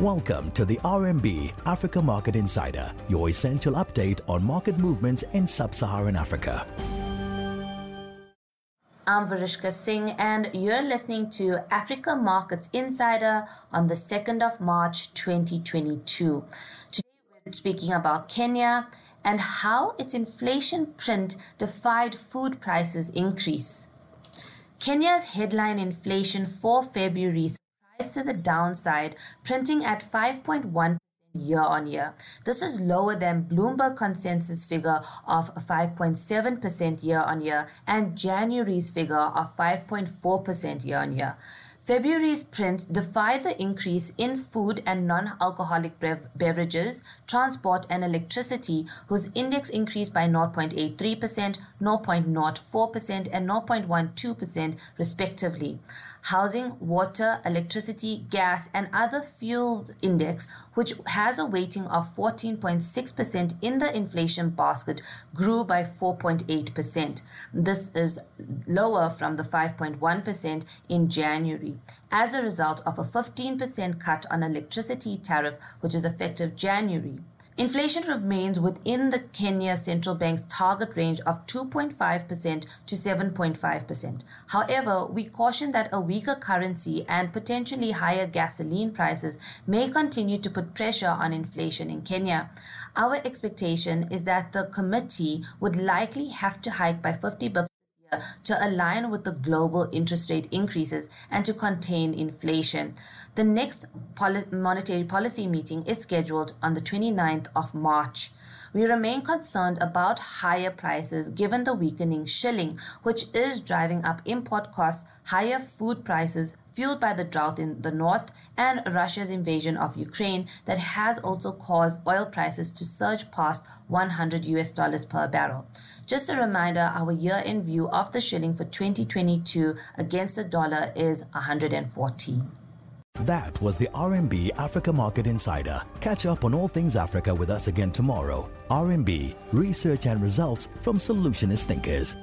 Welcome to the RMB Africa Market Insider, your essential update on market movements in sub Saharan Africa. I'm Varishka Singh, and you're listening to Africa Markets Insider on the 2nd of March 2022. Today, we're speaking about Kenya and how its inflation print defied food prices increase. Kenya's headline inflation for February to the downside, printing at 5.1 year on year. This is lower than Bloomberg consensus figure of 5.7% year on year and January's figure of 5.4% year on year. February's print defied the increase in food and non-alcoholic bev- beverages, transport and electricity, whose index increased by 0.83%, 0.04% and 0.12% respectively housing, water, electricity, gas, and other fuel index, which has a weighting of 14.6% in the inflation basket, grew by 4.8%. This is lower from the 5.1% in January as a result of a 15% cut on electricity tariff, which is effective January. Inflation remains within the Kenya Central Bank's target range of 2.5% to 7.5%. However, we caution that a weaker currency and potentially higher gasoline prices may continue to put pressure on inflation in Kenya. Our expectation is that the committee would likely have to hike by 50 bips to align with the global interest rate increases and to contain inflation. The next monetary policy meeting is scheduled on the 29th of March. We remain concerned about higher prices given the weakening shilling, which is driving up import costs, higher food prices fueled by the drought in the north, and Russia's invasion of Ukraine that has also caused oil prices to surge past 100 US dollars per barrel. Just a reminder, our year in view of the shilling for 2022 against the dollar is 114. That was the RMB Africa Market Insider. Catch up on all things Africa with us again tomorrow. RMB, research and results from solutionist thinkers.